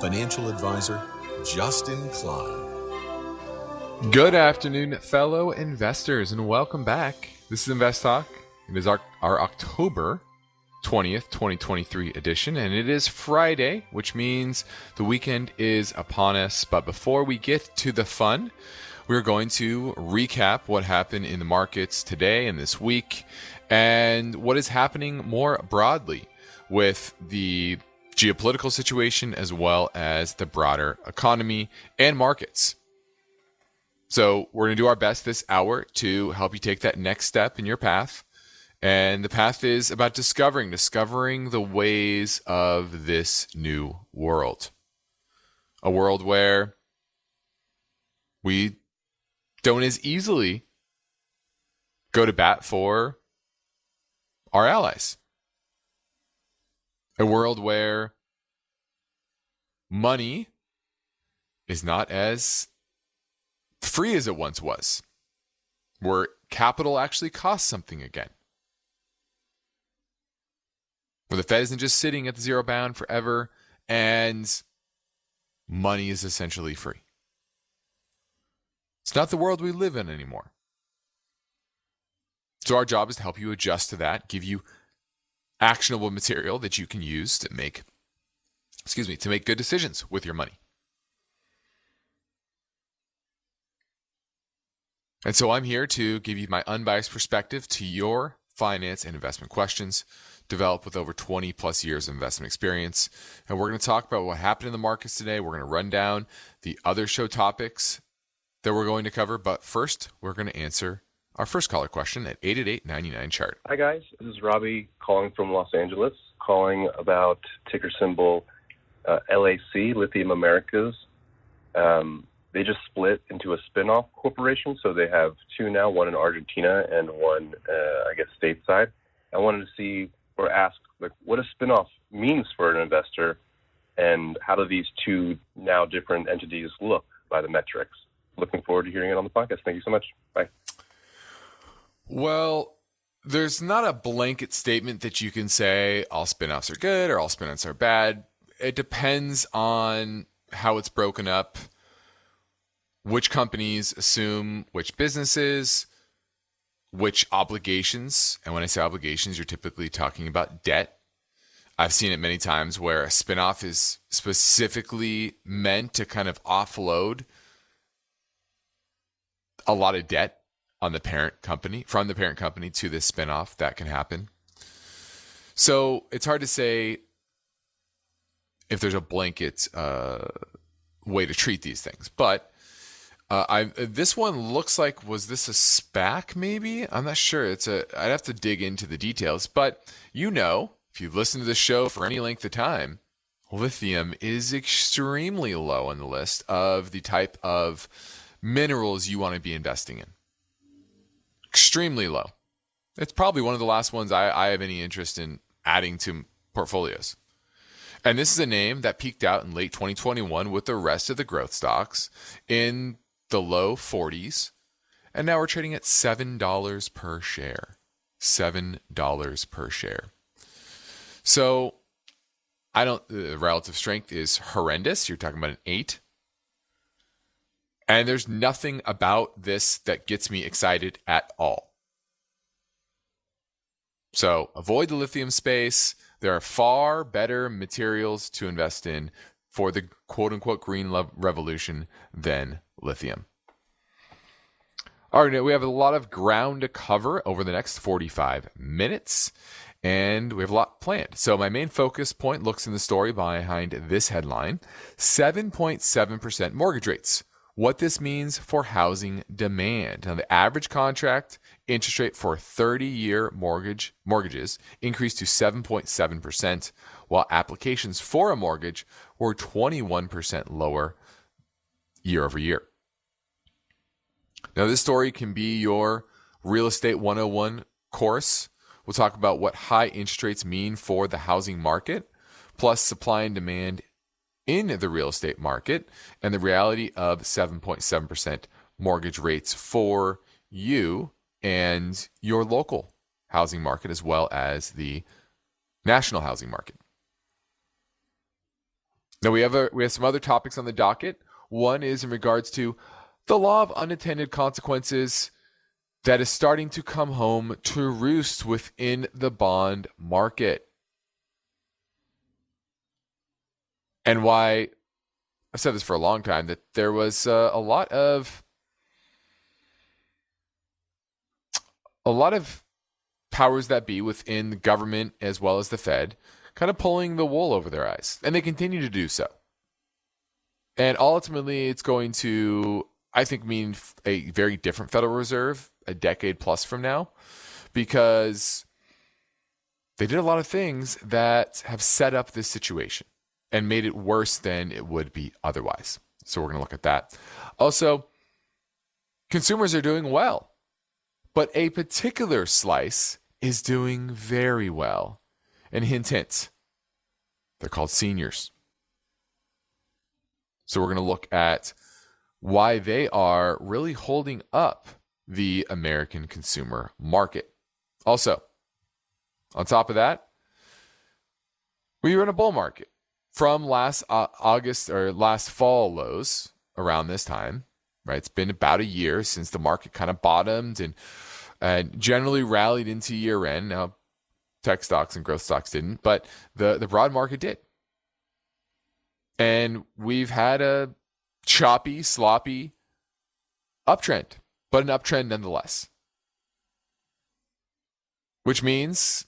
Financial Advisor, Justin Klein. Good afternoon, fellow investors, and welcome back. This is Invest Talk. It is our, our October 20th, 2023 edition, and it is Friday, which means the weekend is upon us. But before we get to the fun, we're going to recap what happened in the markets today and this week and what is happening more broadly with the geopolitical situation as well as the broader economy and markets. So, we're going to do our best this hour to help you take that next step in your path. And the path is about discovering, discovering the ways of this new world. A world where we don't as easily go to bat for our allies. A world where money is not as free as it once was, where capital actually costs something again. Where the Fed isn't just sitting at the zero bound forever and money is essentially free. It's not the world we live in anymore. So our job is to help you adjust to that, give you actionable material that you can use to make excuse me, to make good decisions with your money. And so I'm here to give you my unbiased perspective to your finance and investment questions, developed with over 20 plus years of investment experience. And we're going to talk about what happened in the markets today. We're going to run down the other show topics that we're going to cover. But first, we're going to answer our first caller question at 888 chart. Hi, guys. This is Robbie calling from Los Angeles, calling about ticker symbol uh, LAC, Lithium Americas. Um, they just split into a spin-off corporation, so they have two now, one in Argentina and one, uh, I guess, stateside. I wanted to see or ask, like, what a spin-off means for an investor, and how do these two now different entities look by the metrics? Looking forward to hearing it on the podcast. Thank you so much. Bye. Well, there's not a blanket statement that you can say all spin-offs are good or all spin-offs are bad. It depends on how it's broken up, which companies assume which businesses, which obligations. And when I say obligations, you're typically talking about debt. I've seen it many times where a spinoff is specifically meant to kind of offload a lot of debt on the parent company from the parent company to this spinoff that can happen. So it's hard to say if there's a blanket uh, way to treat these things, but uh, I this one looks like was this a SPAC? Maybe I'm not sure. It's a I'd have to dig into the details, but you know, if you've listened to the show for any length of time, lithium is extremely low on the list of the type of minerals you want to be investing in extremely low. It's probably one of the last ones I, I have any interest in adding to portfolios. And this is a name that peaked out in late 2021 with the rest of the growth stocks in the low 40s. And now we're trading at $7 per share. $7 per share. So I don't, the relative strength is horrendous. You're talking about an eight. And there's nothing about this that gets me excited at all. So avoid the lithium space. There are far better materials to invest in for the quote unquote green revolution than lithium. All right, we have a lot of ground to cover over the next 45 minutes, and we have a lot planned. So, my main focus point looks in the story behind this headline 7.7% mortgage rates what this means for housing demand. Now, the average contract interest rate for 30-year mortgage mortgages increased to 7.7%, while applications for a mortgage were 21% lower year over year. Now, this story can be your real estate 101 course. We'll talk about what high interest rates mean for the housing market, plus supply and demand in the real estate market, and the reality of 7.7% mortgage rates for you and your local housing market, as well as the national housing market. Now we have a, we have some other topics on the docket. One is in regards to the law of unintended consequences that is starting to come home to roost within the bond market. And why I've said this for a long time that there was uh, a lot of a lot of powers that be within the government as well as the Fed kind of pulling the wool over their eyes, and they continue to do so. And ultimately, it's going to, I think, mean a very different Federal Reserve a decade plus from now because they did a lot of things that have set up this situation and made it worse than it would be otherwise. So we're going to look at that. Also, consumers are doing well, but a particular slice is doing very well. And hint, hint, they're called seniors. So we're going to look at why they are really holding up the American consumer market. Also, on top of that, we were in a bull market from last uh, August or last fall lows around this time, right? It's been about a year since the market kind of bottomed and and generally rallied into year end. Now, tech stocks and growth stocks didn't, but the the broad market did. And we've had a choppy, sloppy uptrend, but an uptrend nonetheless. Which means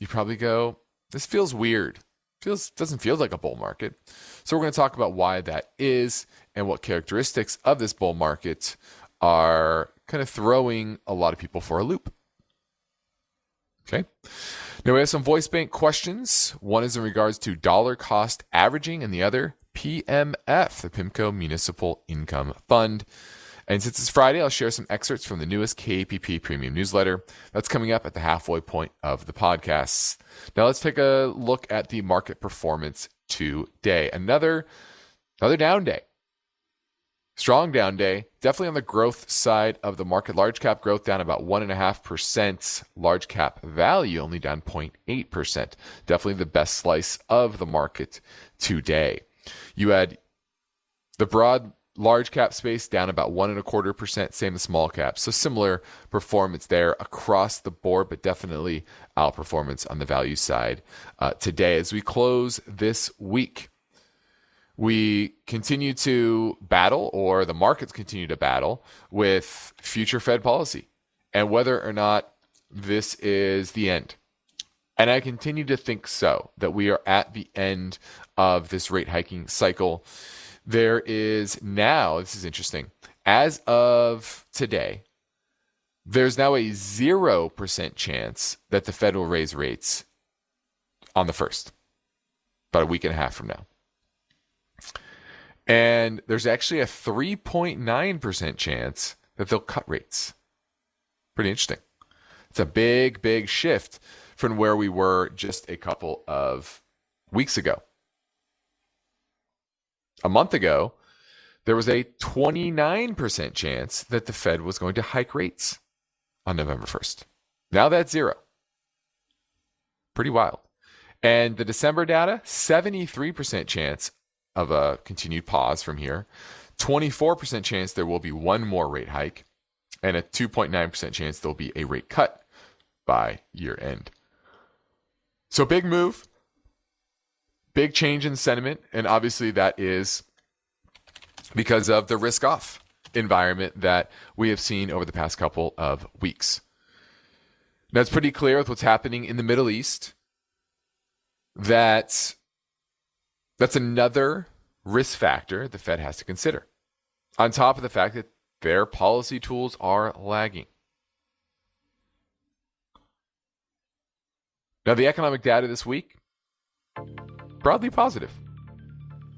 you probably go, this feels weird feels doesn't feel like a bull market. So we're going to talk about why that is and what characteristics of this bull market are kind of throwing a lot of people for a loop. Okay. Now we have some voice bank questions. One is in regards to dollar cost averaging and the other PMF, the PIMCO Municipal Income Fund. And since it's Friday, I'll share some excerpts from the newest KPP Premium newsletter that's coming up at the halfway point of the podcast. Now let's take a look at the market performance today. Another another down day. Strong down day, definitely on the growth side of the market. Large cap growth down about 1.5%. Large cap value only down 0.8%. Definitely the best slice of the market today. You had the broad large cap space down about one and a quarter percent, same as small cap. So similar performance there across the board, but definitely outperformance on the value side uh, today. As we close this week, we continue to battle, or the markets continue to battle with future Fed policy and whether or not this is the end. And I continue to think so, that we are at the end of this rate hiking cycle. There is now, this is interesting, as of today, there's now a 0% chance that the Fed will raise rates on the first, about a week and a half from now. And there's actually a 3.9% chance that they'll cut rates. Pretty interesting. It's a big, big shift from where we were just a couple of weeks ago a month ago, there was a 29% chance that the Fed was going to hike rates on November 1st. Now that's zero. Pretty wild. And the December data, 73% chance of a continued pause from here, 24% chance there will be one more rate hike, and a 2.9% chance there'll be a rate cut by year end. So big move big change in sentiment, and obviously that is because of the risk off environment that we have seen over the past couple of weeks. Now, it's pretty clear with what's happening in the Middle East that that's another risk factor the Fed has to consider. on top of the fact that their policy tools are lagging. Now, the economic data this week, broadly positive.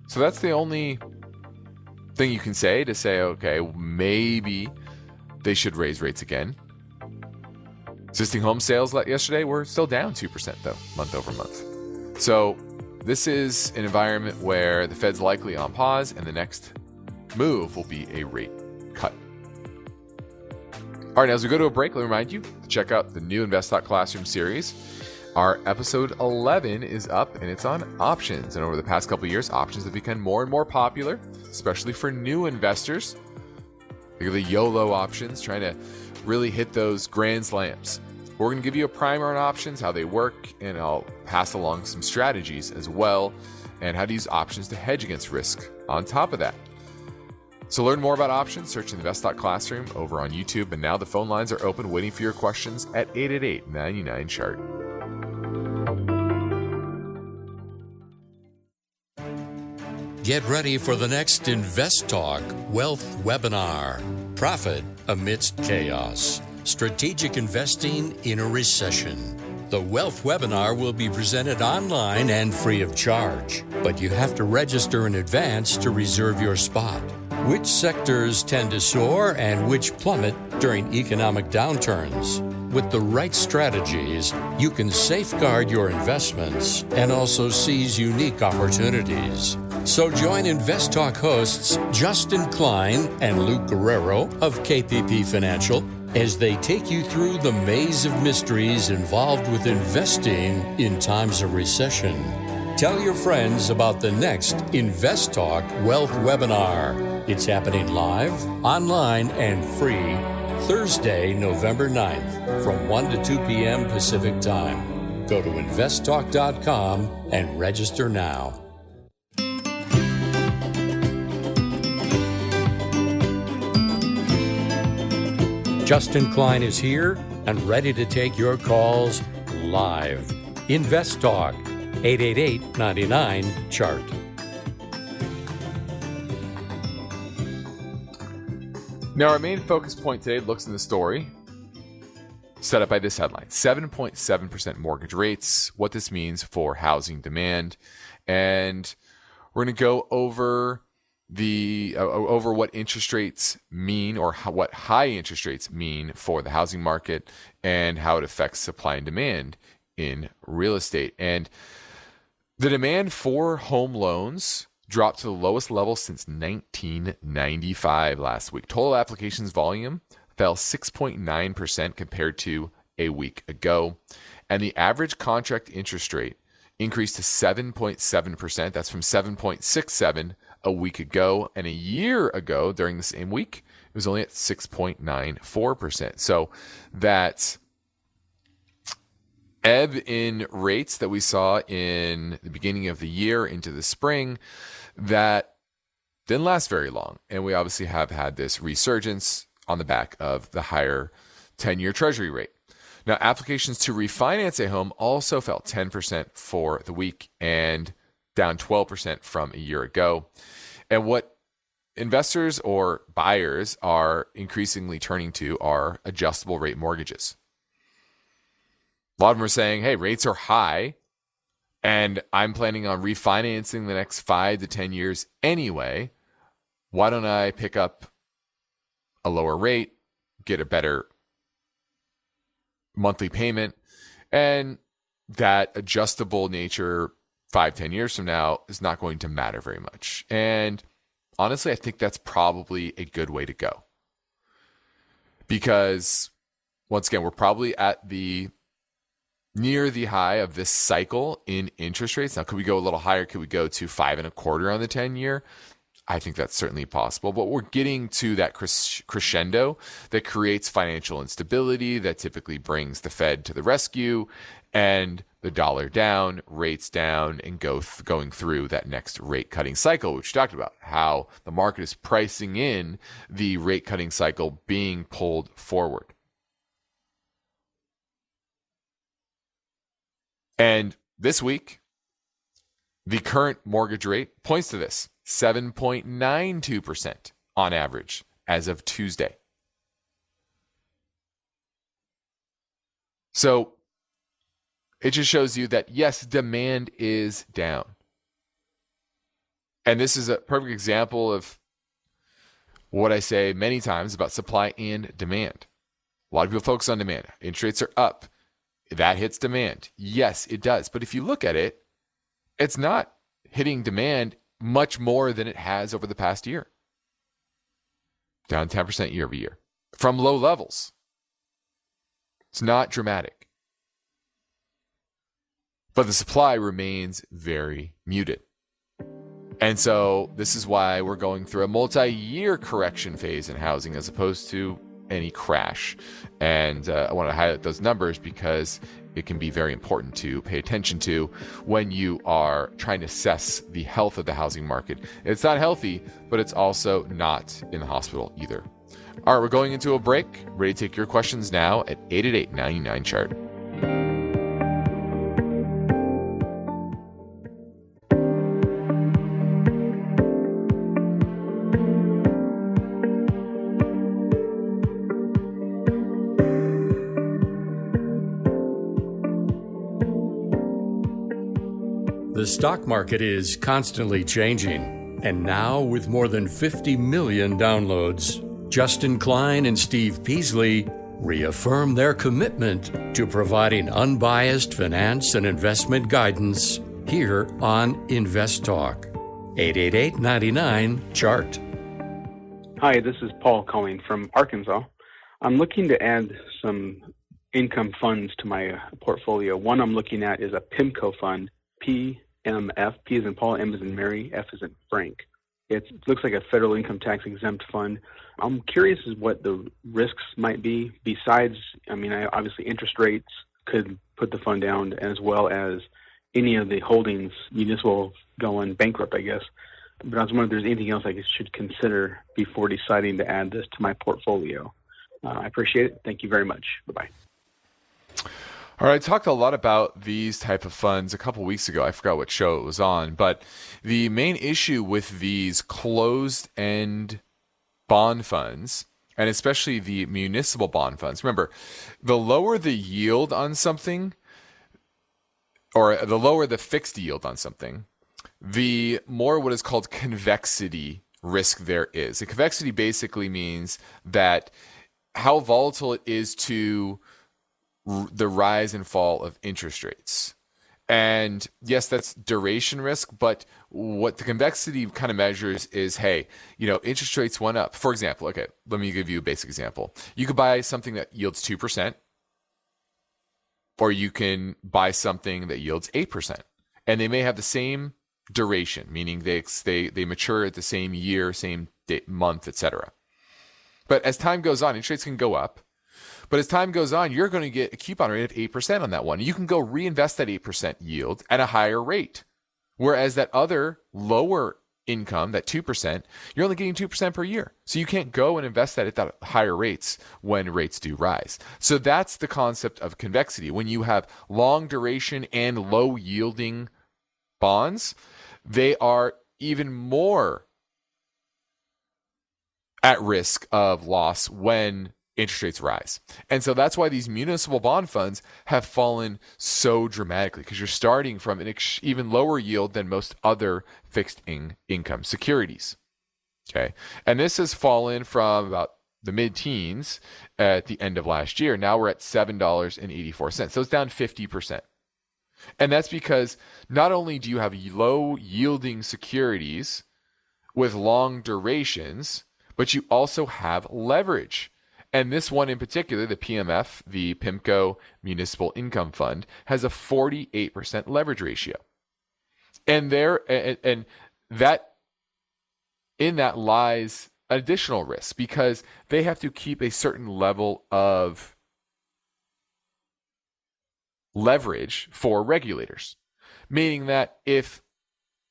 So that's the only thing you can say to say, okay, maybe they should raise rates again. Existing home sales yesterday were still down 2%, though, month over month. So this is an environment where the Fed's likely on pause, and the next move will be a rate cut. All right, now as we go to a break, let me remind you to check out the new Invest Classroom series. Our episode 11 is up and it's on options. And over the past couple years, options have become more and more popular, especially for new investors. Think of the YOLO options, trying to really hit those grand slams. We're going to give you a primer on options, how they work, and I'll pass along some strategies as well, and how to use options to hedge against risk on top of that. So learn more about options, search Invest.Classroom over on YouTube, and now the phone lines are open waiting for your questions at 888 99 chart. Get ready for the next Invest Talk Wealth Webinar Profit Amidst Chaos Strategic Investing in a Recession. The Wealth Webinar will be presented online and free of charge, but you have to register in advance to reserve your spot. Which sectors tend to soar and which plummet during economic downturns? With the right strategies, you can safeguard your investments and also seize unique opportunities. So join Invest Talk hosts Justin Klein and Luke Guerrero of KPP Financial as they take you through the maze of mysteries involved with investing in times of recession. Tell your friends about the next Invest Talk Wealth Webinar. It's happening live, online, and free Thursday, November 9th from 1 to 2 p.m. Pacific Time. Go to investtalk.com and register now. Justin Klein is here and ready to take your calls live. Invest Talk 888 99 Chart. Now, our main focus point today looks in the story set up by this headline 7.7% mortgage rates, what this means for housing demand. And we're going to go over the uh, over what interest rates mean or how, what high interest rates mean for the housing market and how it affects supply and demand in real estate. And the demand for home loans dropped to the lowest level since 1995 last week. Total applications volume fell 6.9% compared to a week ago. And the average contract interest rate increased to 7.7%. That's from 7.67 a week ago. And a year ago, during the same week, it was only at 6.94%. So that ebb in rates that we saw in the beginning of the year into the spring that didn't last very long. And we obviously have had this resurgence on the back of the higher 10 year treasury rate. Now, applications to refinance a home also fell 10% for the week and down 12% from a year ago. And what investors or buyers are increasingly turning to are adjustable rate mortgages. A lot of them are saying, hey, rates are high, and I'm planning on refinancing the next five to 10 years anyway. Why don't I pick up a lower rate, get a better monthly payment, and that adjustable nature five, ten years from now is not going to matter very much. And honestly, I think that's probably a good way to go. Because once again, we're probably at the near the high of this cycle in interest rates. Now, could we go a little higher? Could we go to five and a quarter on the 10 year? I think that's certainly possible, but we're getting to that crescendo that creates financial instability that typically brings the Fed to the rescue and the dollar down, rates down, and go th- going through that next rate cutting cycle, which we talked about, how the market is pricing in the rate cutting cycle being pulled forward. And this week, the current mortgage rate points to this 7.92% on average as of Tuesday. So it just shows you that yes, demand is down. And this is a perfect example of what I say many times about supply and demand. A lot of people focus on demand. Interest rates are up. That hits demand. Yes, it does. But if you look at it, it's not hitting demand much more than it has over the past year. Down 10% year over year from low levels. It's not dramatic. But the supply remains very muted. And so this is why we're going through a multi year correction phase in housing as opposed to any crash. And uh, I want to highlight those numbers because it can be very important to pay attention to when you are trying to assess the health of the housing market. It's not healthy, but it's also not in the hospital either. All right, we're going into a break. Ready to take your questions now at 888 99 chart. Stock market is constantly changing, and now with more than 50 million downloads, Justin Klein and Steve Peasley reaffirm their commitment to providing unbiased finance and investment guidance here on Invest Talk. 888 99 Chart. Hi, this is Paul calling from Arkansas. I'm looking to add some income funds to my portfolio. One I'm looking at is a PIMCO fund, P MF. P is in Paul, M is in Mary, F is in Frank. It looks like a federal income tax exempt fund. I'm curious as what the risks might be besides, I mean, obviously interest rates could put the fund down as well as any of the holdings municipal going bankrupt, I guess. But I was wondering if there's anything else I should consider before deciding to add this to my portfolio. Uh, I appreciate it. Thank you very much. Bye bye. All right, I talked a lot about these type of funds a couple weeks ago. I forgot what show it was on, but the main issue with these closed-end bond funds, and especially the municipal bond funds. Remember, the lower the yield on something, or the lower the fixed yield on something, the more what is called convexity risk there is. The convexity basically means that how volatile it is to the rise and fall of interest rates. And yes, that's duration risk, but what the convexity kind of measures is hey, you know, interest rates went up. For example, okay, let me give you a basic example. You could buy something that yields 2%, or you can buy something that yields 8%. And they may have the same duration, meaning they, they, they mature at the same year, same day, month, etc. But as time goes on, interest rates can go up but as time goes on, you're going to get a coupon rate of 8% on that one. You can go reinvest that 8% yield at a higher rate. Whereas that other lower income, that 2%, you're only getting 2% per year. So you can't go and invest that at that higher rates when rates do rise. So that's the concept of convexity. When you have long duration and low yielding bonds, they are even more at risk of loss when interest rates rise. And so that's why these municipal bond funds have fallen so dramatically because you're starting from an ex- even lower yield than most other fixed in- income securities. Okay. And this has fallen from about the mid teens at the end of last year. Now we're at $7.84. So it's down 50%. And that's because not only do you have low yielding securities with long durations, but you also have leverage. And this one in particular, the PMF, the PIMCO Municipal Income Fund, has a 48% leverage ratio. And there and, and that in that lies additional risk because they have to keep a certain level of leverage for regulators. Meaning that if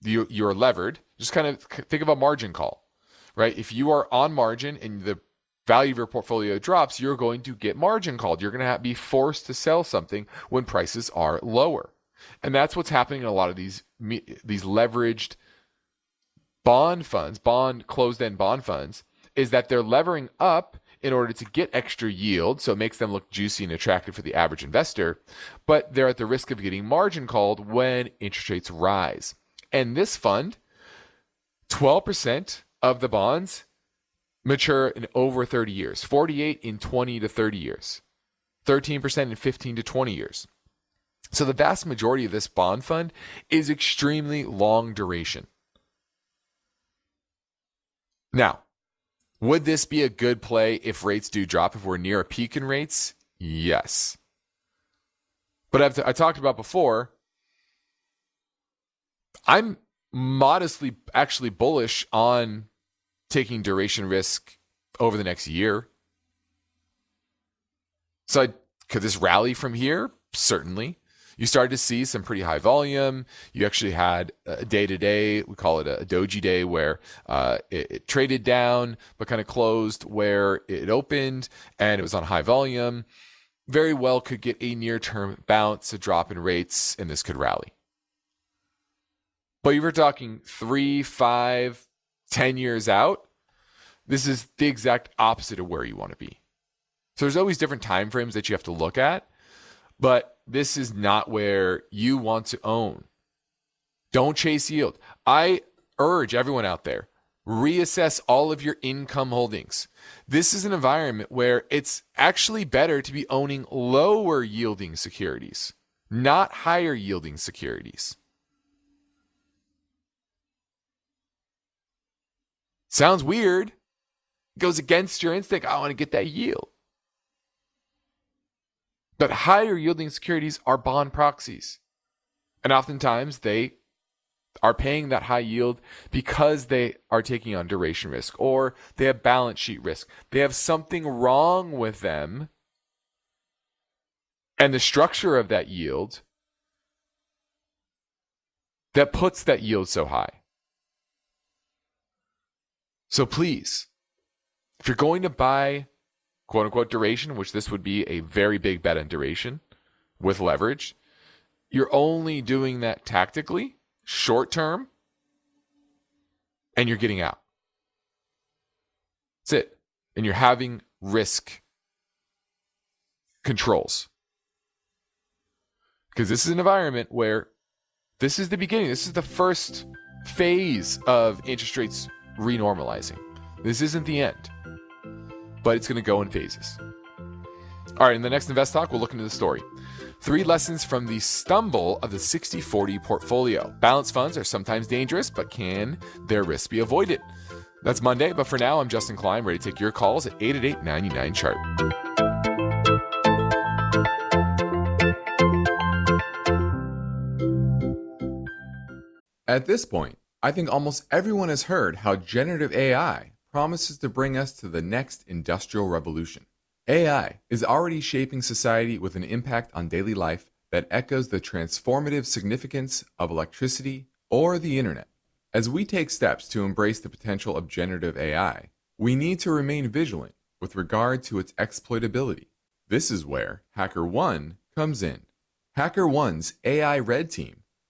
you, you're levered, just kind of think of a margin call, right? If you are on margin and the value of your portfolio drops, you're going to get margin called. You're going to, to be forced to sell something when prices are lower. And that's what's happening in a lot of these these leveraged bond funds, bond closed-end bond funds. is that they're levering up in order to get extra yield, so it makes them look juicy and attractive for the average investor, but they're at the risk of getting margin called when interest rates rise. And this fund, 12% of the bonds mature in over 30 years, 48 in 20 to 30 years, 13% in 15 to 20 years. So the vast majority of this bond fund is extremely long duration. Now, would this be a good play if rates do drop, if we're near a peak in rates? Yes. But I've t- I talked about before, I'm modestly actually bullish on taking duration risk over the next year. So I, could this rally from here? Certainly you started to see some pretty high volume. You actually had a day to day, we call it a doji day, where uh, it, it, traded down but kind of closed where it opened and it was on high volume. Very well could get a near term bounce, a drop in rates, and this could rally. But you were talking three, five, ten years out, this is the exact opposite of where you want to be. So there's always different time frames that you have to look at. But this is not where you want to own. Don't chase yield. I urge everyone out there reassess all of your income holdings. This is an environment where it's actually better to be owning lower yielding securities, not higher yielding securities. Sounds weird. Goes against your instinct. I want to get that yield. But higher yielding securities are bond proxies. And oftentimes they are paying that high yield because they are taking on duration risk or they have balance sheet risk. They have something wrong with them. And the structure of that yield that puts that yield so high. So please, if you're going to buy quote unquote duration, which this would be a very big bet on duration with leverage, you're only doing that tactically, short term, and you're getting out. That's it. And you're having risk controls. Because this is an environment where this is the beginning, this is the first phase of interest rates renormalizing. This isn't the end but it's going to go in phases. All right, in the next Invest Talk, we'll look into the story. Three lessons from the stumble of the 60 40 portfolio. Balanced funds are sometimes dangerous, but can their risks be avoided? That's Monday, but for now, I'm Justin Klein, ready to take your calls at 888 99 Chart. At this point, I think almost everyone has heard how generative AI promises to bring us to the next industrial revolution. AI is already shaping society with an impact on daily life that echoes the transformative significance of electricity or the internet. As we take steps to embrace the potential of generative AI, we need to remain vigilant with regard to its exploitability. This is where HackerOne comes in. HackerOne's AI Red Team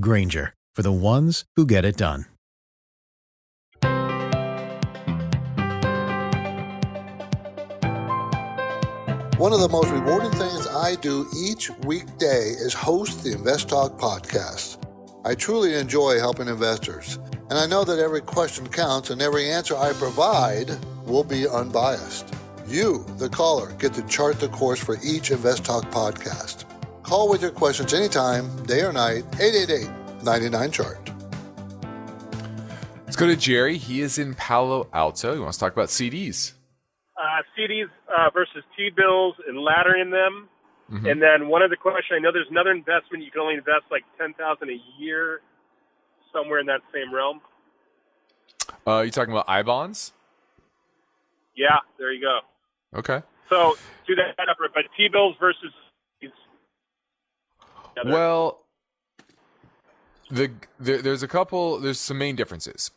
Grainger, for the ones who get it done. One of the most rewarding things I do each weekday is host the Invest Talk podcast. I truly enjoy helping investors, and I know that every question counts and every answer I provide will be unbiased. You, the caller, get to chart the course for each Invest Talk podcast. Call with your questions anytime, day or night, 888 99 Chart. Let's go to Jerry. He is in Palo Alto. He wants to talk about CDs. Uh, CDs uh, versus T bills and laddering them. Mm-hmm. And then one other question: I know there's another investment you can only invest like ten thousand a year, somewhere in that same realm. Uh, you talking about I bonds? Yeah, there you go. Okay. So do that separate, but T bills versus. Well, the, the there's a couple. There's some main differences.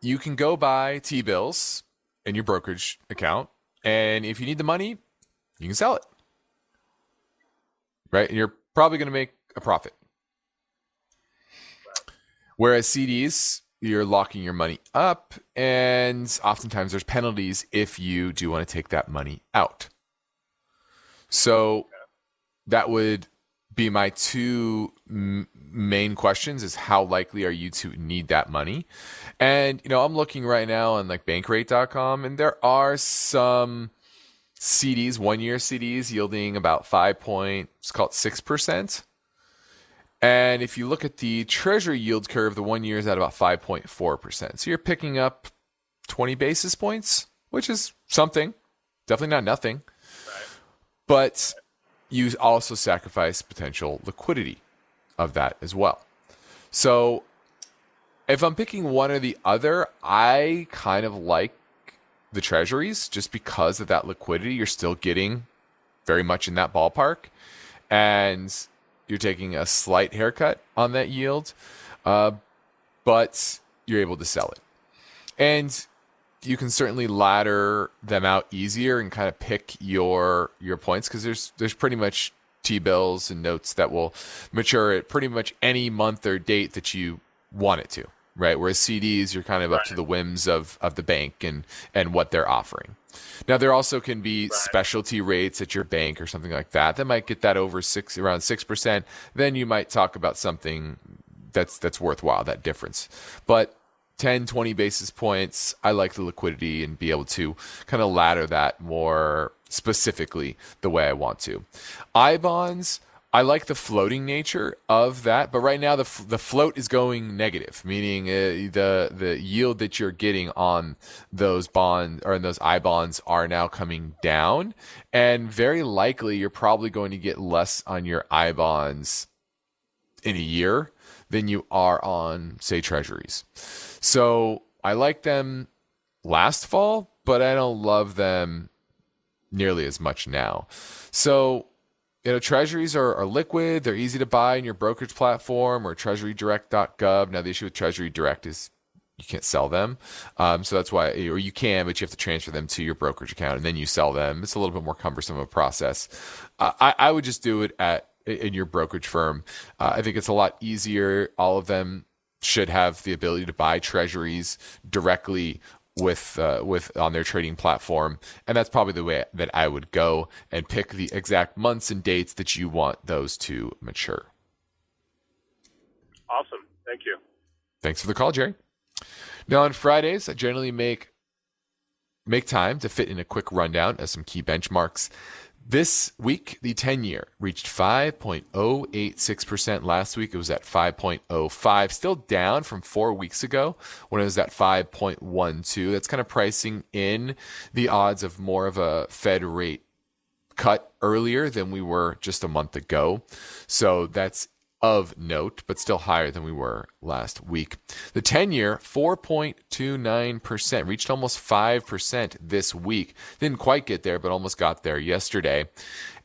You can go buy T bills in your brokerage account. And if you need the money, you can sell it. Right? And you're probably going to make a profit. Whereas CDs, you're locking your money up, and oftentimes there's penalties if you do want to take that money out. So that would be my two m- main questions is how likely are you to need that money? And you know i'm looking right now on like bankrate.com and there are some cds one year cds yielding about 5 point it's called 6% and if you look at the treasury yield curve the one year is at about 5.4% so you're picking up 20 basis points which is something definitely not nothing. Right. but you also sacrifice potential liquidity of that as well. So if I'm picking one or the other, I kind of like the treasuries just because of that liquidity. You're still getting very much in that ballpark, and you're taking a slight haircut on that yield, uh, but you're able to sell it. And you can certainly ladder them out easier and kind of pick your your points because there's there's pretty much T bills and notes that will mature at pretty much any month or date that you want it to, right? Whereas CDs, you're kind of up to the whims of of the bank and and what they're offering. Now there also can be right. specialty rates at your bank or something like that that might get that over six around six percent. Then you might talk about something that's that's worthwhile that difference. But 10, 20 basis points. I like the liquidity and be able to kind of ladder that more specifically the way I want to. I bonds, I like the floating nature of that, but right now the the float is going negative, meaning uh, the the yield that you're getting on those bonds or those I bonds are now coming down, and very likely you're probably going to get less on your I bonds in a year than you are on say treasuries. So I like them last fall, but I don't love them nearly as much now. So, you know, treasuries are, are liquid, they're easy to buy in your brokerage platform or treasurydirect.gov. Now, the issue with Treasury Direct is you can't sell them. Um, so that's why, or you can, but you have to transfer them to your brokerage account and then you sell them. It's a little bit more cumbersome of a process. Uh, I, I would just do it at in your brokerage firm. Uh, I think it's a lot easier. All of them should have the ability to buy treasuries directly with uh, with on their trading platform, and that's probably the way that I would go and pick the exact months and dates that you want those to mature. Awesome, thank you. Thanks for the call, Jerry. Now on Fridays, I generally make make time to fit in a quick rundown of some key benchmarks this week, the 10 year reached 5.086%. Last week, it was at 5.05, still down from four weeks ago when it was at 5.12. That's kind of pricing in the odds of more of a Fed rate cut earlier than we were just a month ago. So that's of note, but still higher than we were last week. The 10 year, 4.29%, reached almost 5% this week. Didn't quite get there, but almost got there yesterday.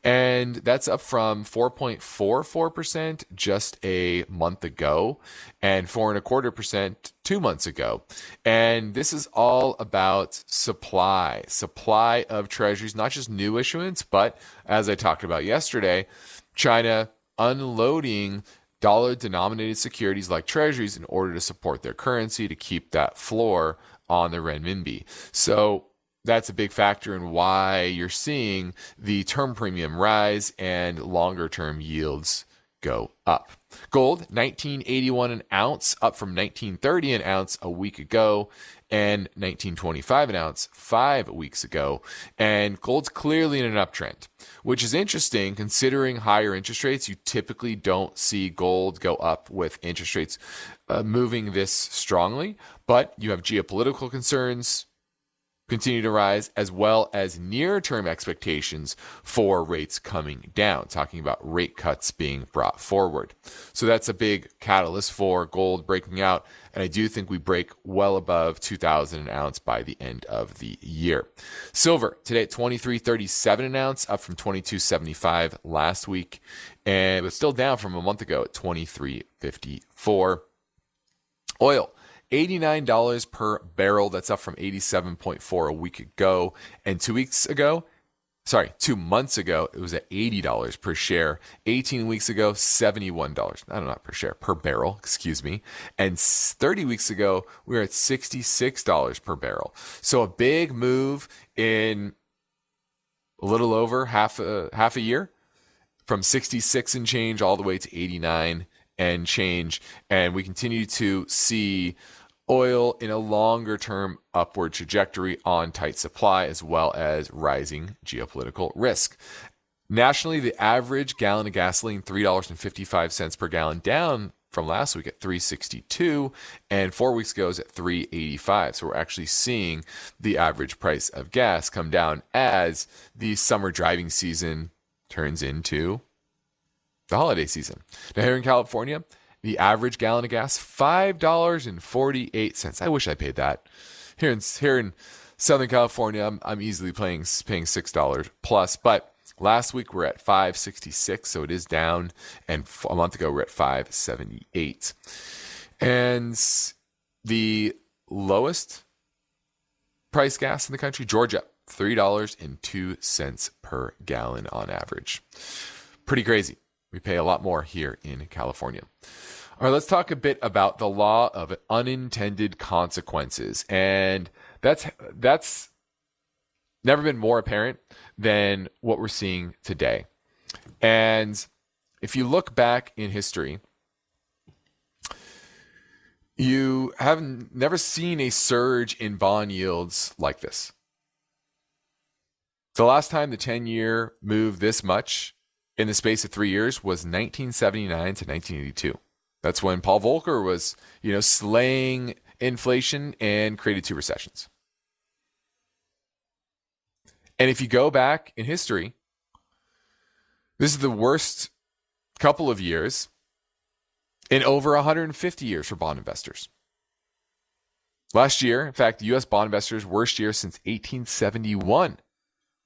And that's up from 4.44% just a month ago and four and a quarter percent two months ago. And this is all about supply, supply of treasuries, not just new issuance, but as I talked about yesterday, China unloading dollar denominated securities like treasuries in order to support their currency to keep that floor on the renminbi. So that's a big factor in why you're seeing the term premium rise and longer term yields go up. Gold, 1981 an ounce, up from 1930 an ounce a week ago, and 1925 an ounce five weeks ago. And gold's clearly in an uptrend, which is interesting considering higher interest rates. You typically don't see gold go up with interest rates uh, moving this strongly, but you have geopolitical concerns continue to rise, as well as near term expectations for rates coming down, talking about rate cuts being brought forward. So that's a big catalyst for gold breaking out. And I do think we break well above 2000 an ounce by the end of the year. Silver today at 23.37 an ounce, up from 22.75 last week, and but still down from a month ago at 23.54. Oil $89 per barrel. That's up from 87.4 a week ago. And two weeks ago, sorry, two months ago, it was at $80 per share. 18 weeks ago, $71. I don't know, not per share, per barrel, excuse me. And 30 weeks ago, we were at $66 per barrel. So a big move in a little over half a, half a year from 66 and change all the way to 89 and change. And we continue to see oil in a longer term upward trajectory on tight supply as well as rising geopolitical risk. Nationally, the average gallon of gasoline $3.55 per gallon down from last week at 362 and 4 weeks ago is at 385. So we're actually seeing the average price of gas come down as the summer driving season turns into the holiday season. Now here in California, the average gallon of gas, $5.48. I wish I paid that. Here in, here in Southern California, I'm, I'm easily paying, paying $6 plus, but last week we're at 566, so it is down, and a month ago we're at 578. And the lowest price gas in the country, Georgia, $3.02 per gallon on average. Pretty crazy. We pay a lot more here in California. All right, let's talk a bit about the law of unintended consequences. And that's that's never been more apparent than what we're seeing today. And if you look back in history, you have never seen a surge in bond yields like this. The last time the 10 year moved this much in the space of three years was 1979 to 1982. That's when Paul Volcker was, you know, slaying inflation and created two recessions. And if you go back in history, this is the worst couple of years in over 150 years for bond investors. Last year, in fact, the US bond investors' worst year since 1871,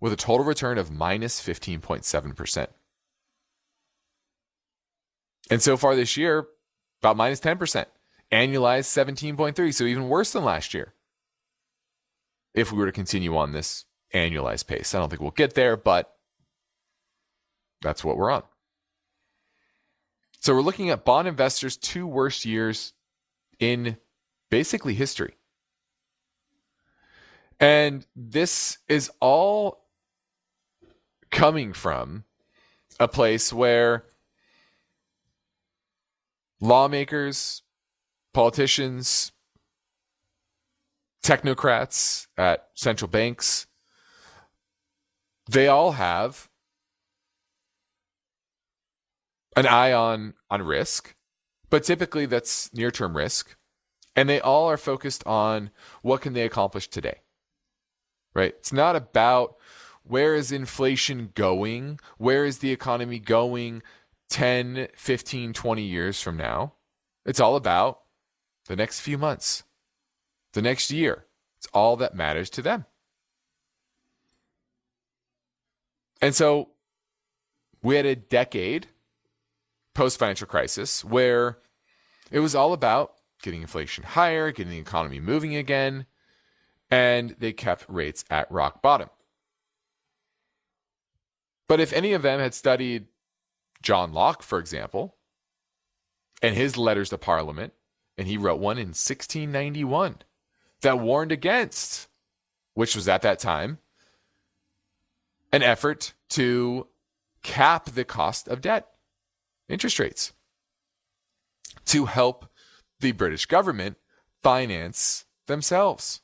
with a total return of minus 15.7%. And so far this year, about minus 10%. Annualized 17.3, so even worse than last year. If we were to continue on this annualized pace, I don't think we'll get there, but that's what we're on. So we're looking at bond investors' two worst years in basically history. And this is all coming from a place where lawmakers, politicians, technocrats at central banks, they all have an eye on on risk, but typically that's near-term risk, and they all are focused on what can they accomplish today. Right? It's not about where is inflation going? Where is the economy going 10, 15, 20 years from now. It's all about the next few months, the next year. It's all that matters to them. And so we had a decade post financial crisis where it was all about getting inflation higher, getting the economy moving again, and they kept rates at rock bottom. But if any of them had studied John Locke, for example, and his letters to Parliament, and he wrote one in 1691 that warned against, which was at that time, an effort to cap the cost of debt, interest rates, to help the British government finance themselves.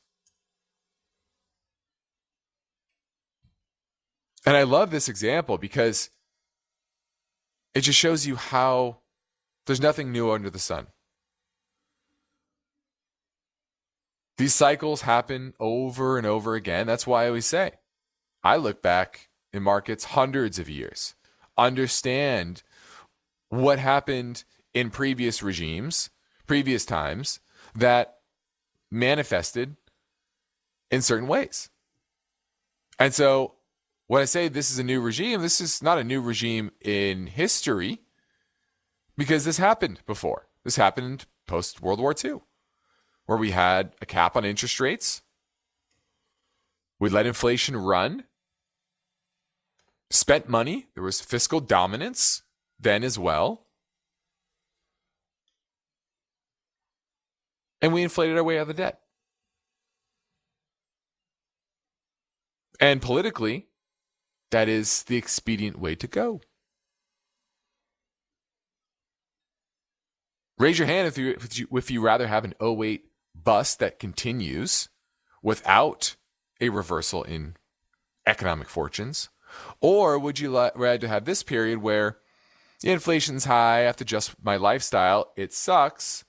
And I love this example because it just shows you how there's nothing new under the sun. These cycles happen over and over again. That's why I always say I look back in markets hundreds of years, understand what happened in previous regimes, previous times that manifested in certain ways. And so when I say this is a new regime, this is not a new regime in history because this happened before. This happened post World War II, where we had a cap on interest rates. We let inflation run, spent money. There was fiscal dominance then as well. And we inflated our way out of the debt. And politically, that is the expedient way to go. Raise your hand if you if you, rather have an 08 bust that continues without a reversal in economic fortunes, or would you rather have this period where the inflation's high, I have to adjust my lifestyle, it sucks,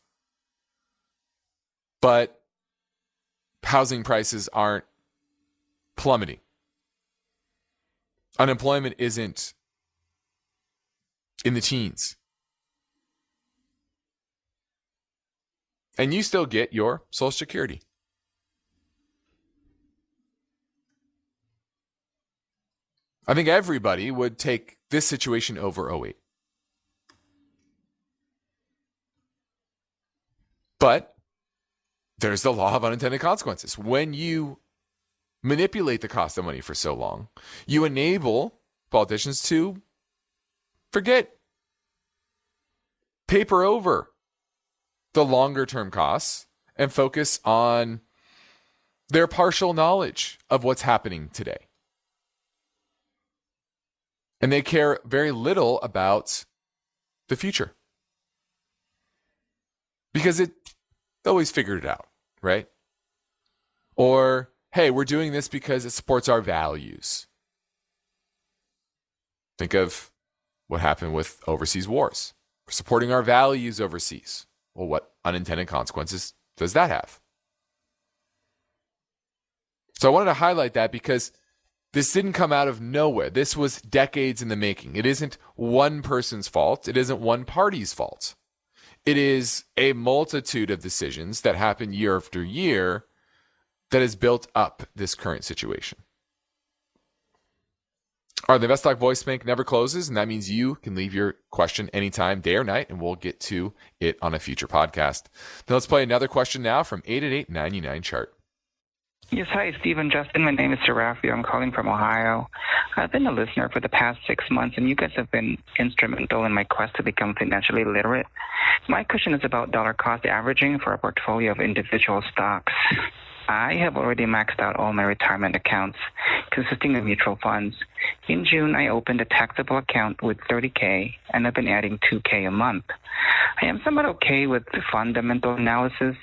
but housing prices aren't plummeting. Unemployment isn't in the teens. And you still get your Social Security. I think everybody would take this situation over 08. But there's the law of unintended consequences. When you manipulate the cost of money for so long, you enable politicians to forget, paper over the longer term costs and focus on their partial knowledge of what's happening today. And they care very little about the future because it always figured it out, right? Or, hey, we're doing this because it supports our values. Think of what happened with overseas wars. We're supporting our values overseas. Well, what unintended consequences does that have? So I wanted to highlight that because this didn't come out of nowhere. This was decades in the making. It isn't one person's fault, it isn't one party's fault. It is a multitude of decisions that happen year after year that has built up this current situation. All right, the Invest Talk voice bank never closes, and that means you can leave your question anytime, day or night, and we'll get to it on a future podcast. Now let's play another question now from 888 chart. Yes, hi, Stephen Justin. My name is Serafi. I'm calling from Ohio. I've been a listener for the past six months, and you guys have been instrumental in my quest to become financially literate. My question is about dollar cost averaging for a portfolio of individual stocks. I have already maxed out all my retirement accounts consisting of mutual funds. In June, I opened a taxable account with 30K and I've been adding 2K a month. I am somewhat okay with fundamental analysis,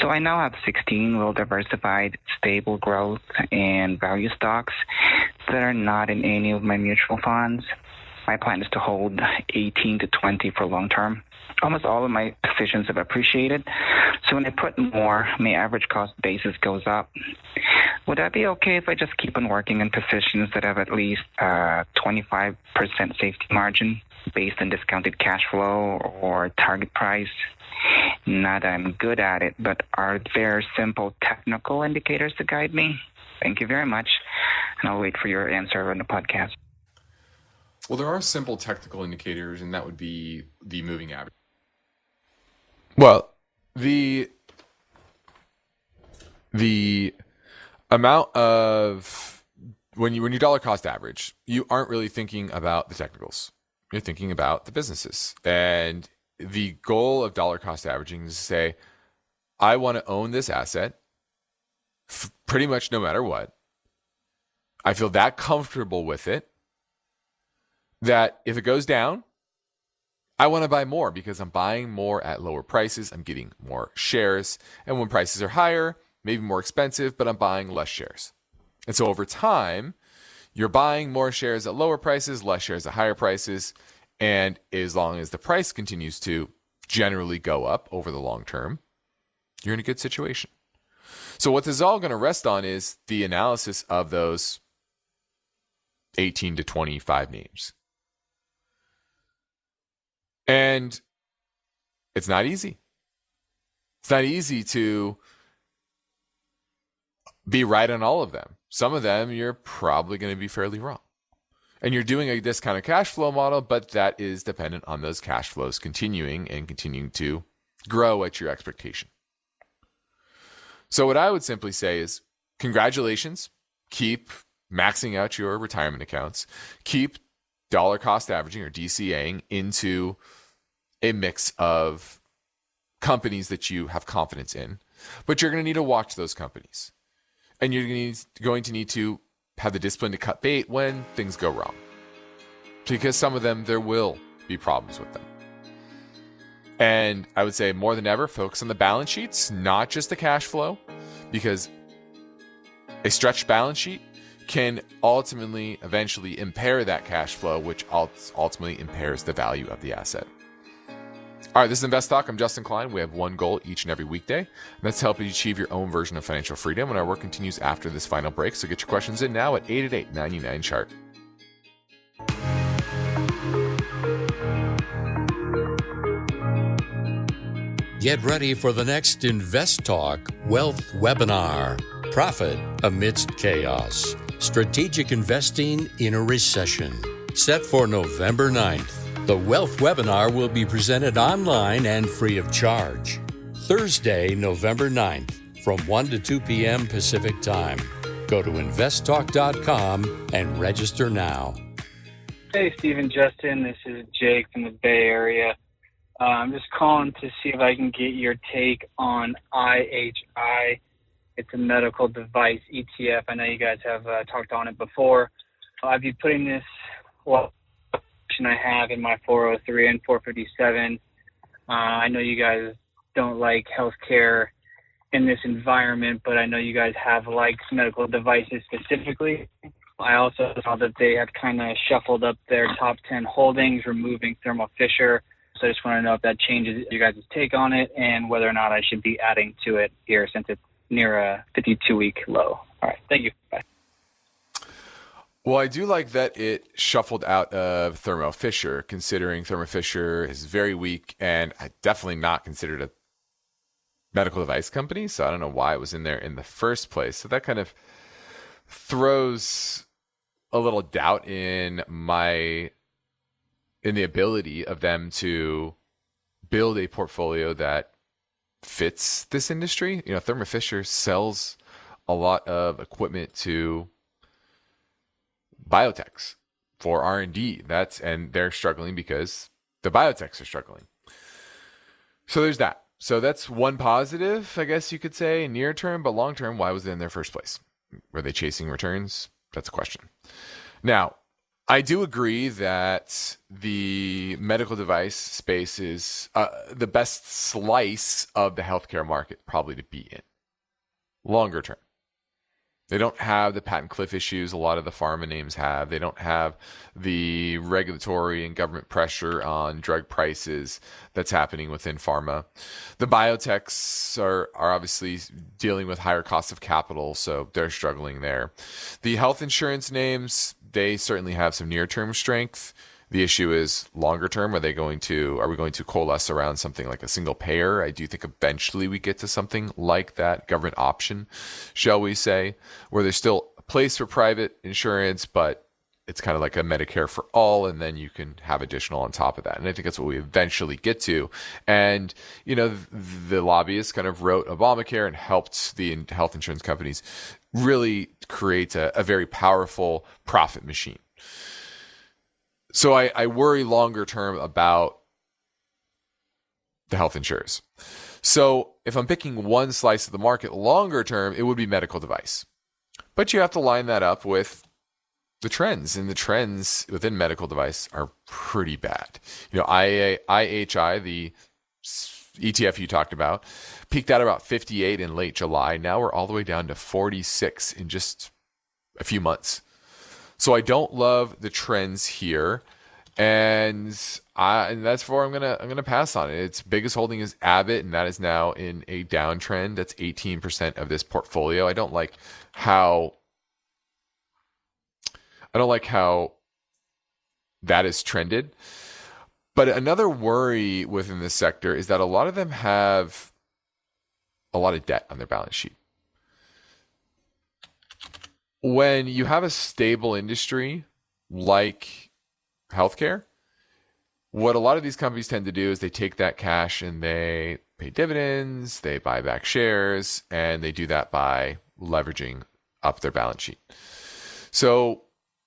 so I now have 16 well diversified, stable growth and value stocks that are not in any of my mutual funds. My plan is to hold 18 to 20 for long term almost all of my positions have appreciated. So when I put more, my average cost basis goes up. Would that be okay if I just keep on working in positions that have at least uh, 25% safety margin based on discounted cash flow or target price? Not that I'm good at it, but are there simple technical indicators to guide me? Thank you very much, and I'll wait for your answer on the podcast. Well, there are simple technical indicators, and that would be the moving average. Well, the the amount of when you when you dollar cost average, you aren't really thinking about the technicals. You're thinking about the businesses. And the goal of dollar cost averaging is to say, I want to own this asset f- pretty much no matter what. I feel that comfortable with it that if it goes down, I want to buy more because I'm buying more at lower prices. I'm getting more shares. And when prices are higher, maybe more expensive, but I'm buying less shares. And so over time, you're buying more shares at lower prices, less shares at higher prices. And as long as the price continues to generally go up over the long term, you're in a good situation. So, what this is all going to rest on is the analysis of those 18 to 25 names. And it's not easy. It's not easy to be right on all of them. Some of them you're probably going to be fairly wrong. And you're doing a discounted cash flow model, but that is dependent on those cash flows continuing and continuing to grow at your expectation. So, what I would simply say is congratulations. Keep maxing out your retirement accounts. Keep dollar cost averaging or DCAing into a mix of companies that you have confidence in. But you're going to need to watch those companies. And you're going to need to have the discipline to cut bait when things go wrong. Because some of them, there will be problems with them. And I would say more than ever, focus on the balance sheets, not just the cash flow, because a stretched balance sheet can ultimately, eventually impair that cash flow, which ultimately impairs the value of the asset. All right, this is Invest Talk. I'm Justin Klein. We have one goal each and every weekday, and that's to help you achieve your own version of financial freedom. And our work continues after this final break. So get your questions in now at 888 99 chart. Get ready for the next Invest Talk Wealth Webinar Profit Amidst Chaos Strategic Investing in a Recession. Set for November 9th. The Wealth Webinar will be presented online and free of charge. Thursday, November 9th, from 1 to 2 p.m. Pacific Time. Go to investtalk.com and register now. Hey, Stephen Justin. This is Jake from the Bay Area. Uh, I'm just calling to see if I can get your take on IHI. It's a medical device ETF. I know you guys have uh, talked on it before. I've been putting this well I have in my 403 and 457. Uh, I know you guys don't like healthcare in this environment, but I know you guys have liked medical devices specifically. I also saw that they had kind of shuffled up their top 10 holdings, removing Thermo Fisher. So I just want to know if that changes your guys' take on it and whether or not I should be adding to it here since it's near a 52 week low. All right. Thank you. Bye. Well, I do like that it shuffled out of Thermo Fisher, considering Thermo Fisher is very weak and definitely not considered a medical device company. So I don't know why it was in there in the first place. So that kind of throws a little doubt in my in the ability of them to build a portfolio that fits this industry. You know, Thermo Fisher sells a lot of equipment to biotechs for R&D. That's and they're struggling because the biotechs are struggling. So there's that. So that's one positive, I guess you could say, near term, but long term, why was it in their first place? Were they chasing returns? That's a question. Now, I do agree that the medical device space is uh, the best slice of the healthcare market, probably to be in longer term. They don't have the patent cliff issues a lot of the pharma names have. They don't have the regulatory and government pressure on drug prices that's happening within pharma. The biotechs are, are obviously dealing with higher costs of capital, so they're struggling there. The health insurance names, they certainly have some near term strength. The issue is longer term. Are they going to? Are we going to coalesce around something like a single payer? I do think eventually we get to something like that government option, shall we say, where there's still a place for private insurance, but it's kind of like a Medicare for all, and then you can have additional on top of that. And I think that's what we eventually get to. And, you know, the lobbyists kind of wrote Obamacare and helped the health insurance companies really create a, a very powerful profit machine. So I, I worry longer term about the health insurers. So if I'm picking one slice of the market longer term, it would be medical device. But you have to line that up with the trends, and the trends within medical device are pretty bad. You know, IA, IHI, the ETF you talked about, peaked at about 58 in late July. Now we're all the way down to 46 in just a few months. So I don't love the trends here and I and that's where I'm gonna I'm gonna pass on it. Its biggest holding is Abbott, and that is now in a downtrend. That's 18% of this portfolio. I don't like how I don't like how that is trended. But another worry within this sector is that a lot of them have a lot of debt on their balance sheet. When you have a stable industry like healthcare. What a lot of these companies tend to do is they take that cash and they pay dividends, they buy back shares, and they do that by leveraging up their balance sheet. So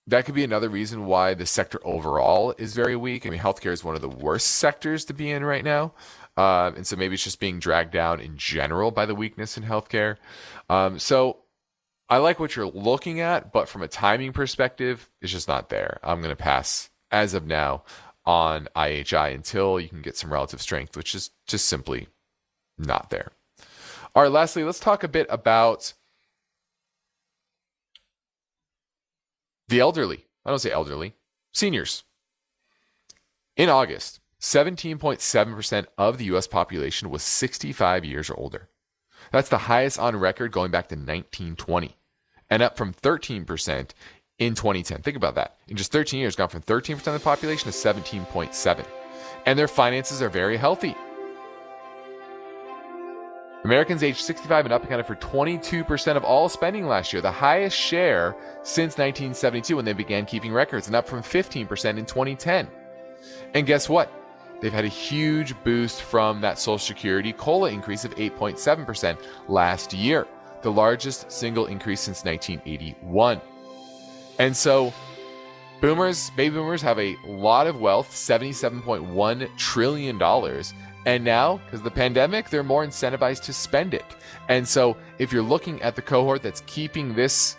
that could be another reason why the sector overall is very weak. I mean, healthcare is one of the worst sectors to be in right now. Um, and so maybe it's just being dragged down in general by the weakness in healthcare. Um, so I like what you're looking at, but from a timing perspective, it's just not there. I'm going to pass as of now on IHI until you can get some relative strength, which is just simply not there. All right, lastly, let's talk a bit about the elderly. I don't say elderly, seniors. In August, 17.7% of the US population was 65 years or older. That's the highest on record going back to 1920 and up from 13% in 2010. Think about that. In just 13 years, gone from 13% of the population to 17.7. And their finances are very healthy. Americans aged 65 and up accounted for 22% of all spending last year, the highest share since 1972 when they began keeping records, and up from 15% in 2010. And guess what? They've had a huge boost from that Social Security COLA increase of 8.7% last year, the largest single increase since 1981. And so boomers, baby boomers have a lot of wealth, $77.1 trillion. And now, because of the pandemic, they're more incentivized to spend it. And so if you're looking at the cohort that's keeping this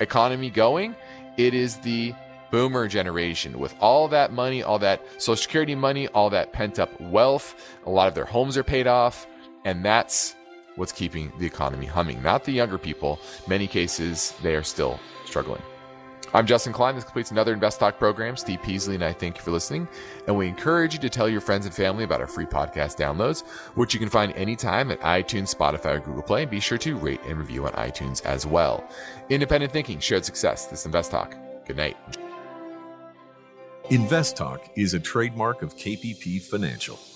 economy going, it is the boomer generation with all that money, all that social security money, all that pent up wealth. A lot of their homes are paid off. And that's what's keeping the economy humming, not the younger people. Many cases, they are still struggling. I'm Justin Klein. This completes another Invest Talk program. Steve Peasley and I thank you for listening. And we encourage you to tell your friends and family about our free podcast downloads, which you can find anytime at iTunes, Spotify, or Google Play. And be sure to rate and review on iTunes as well. Independent thinking, shared success. This Invest Talk. Good night. Invest Talk is a trademark of KPP Financial.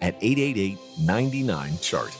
at 888 99 Chart.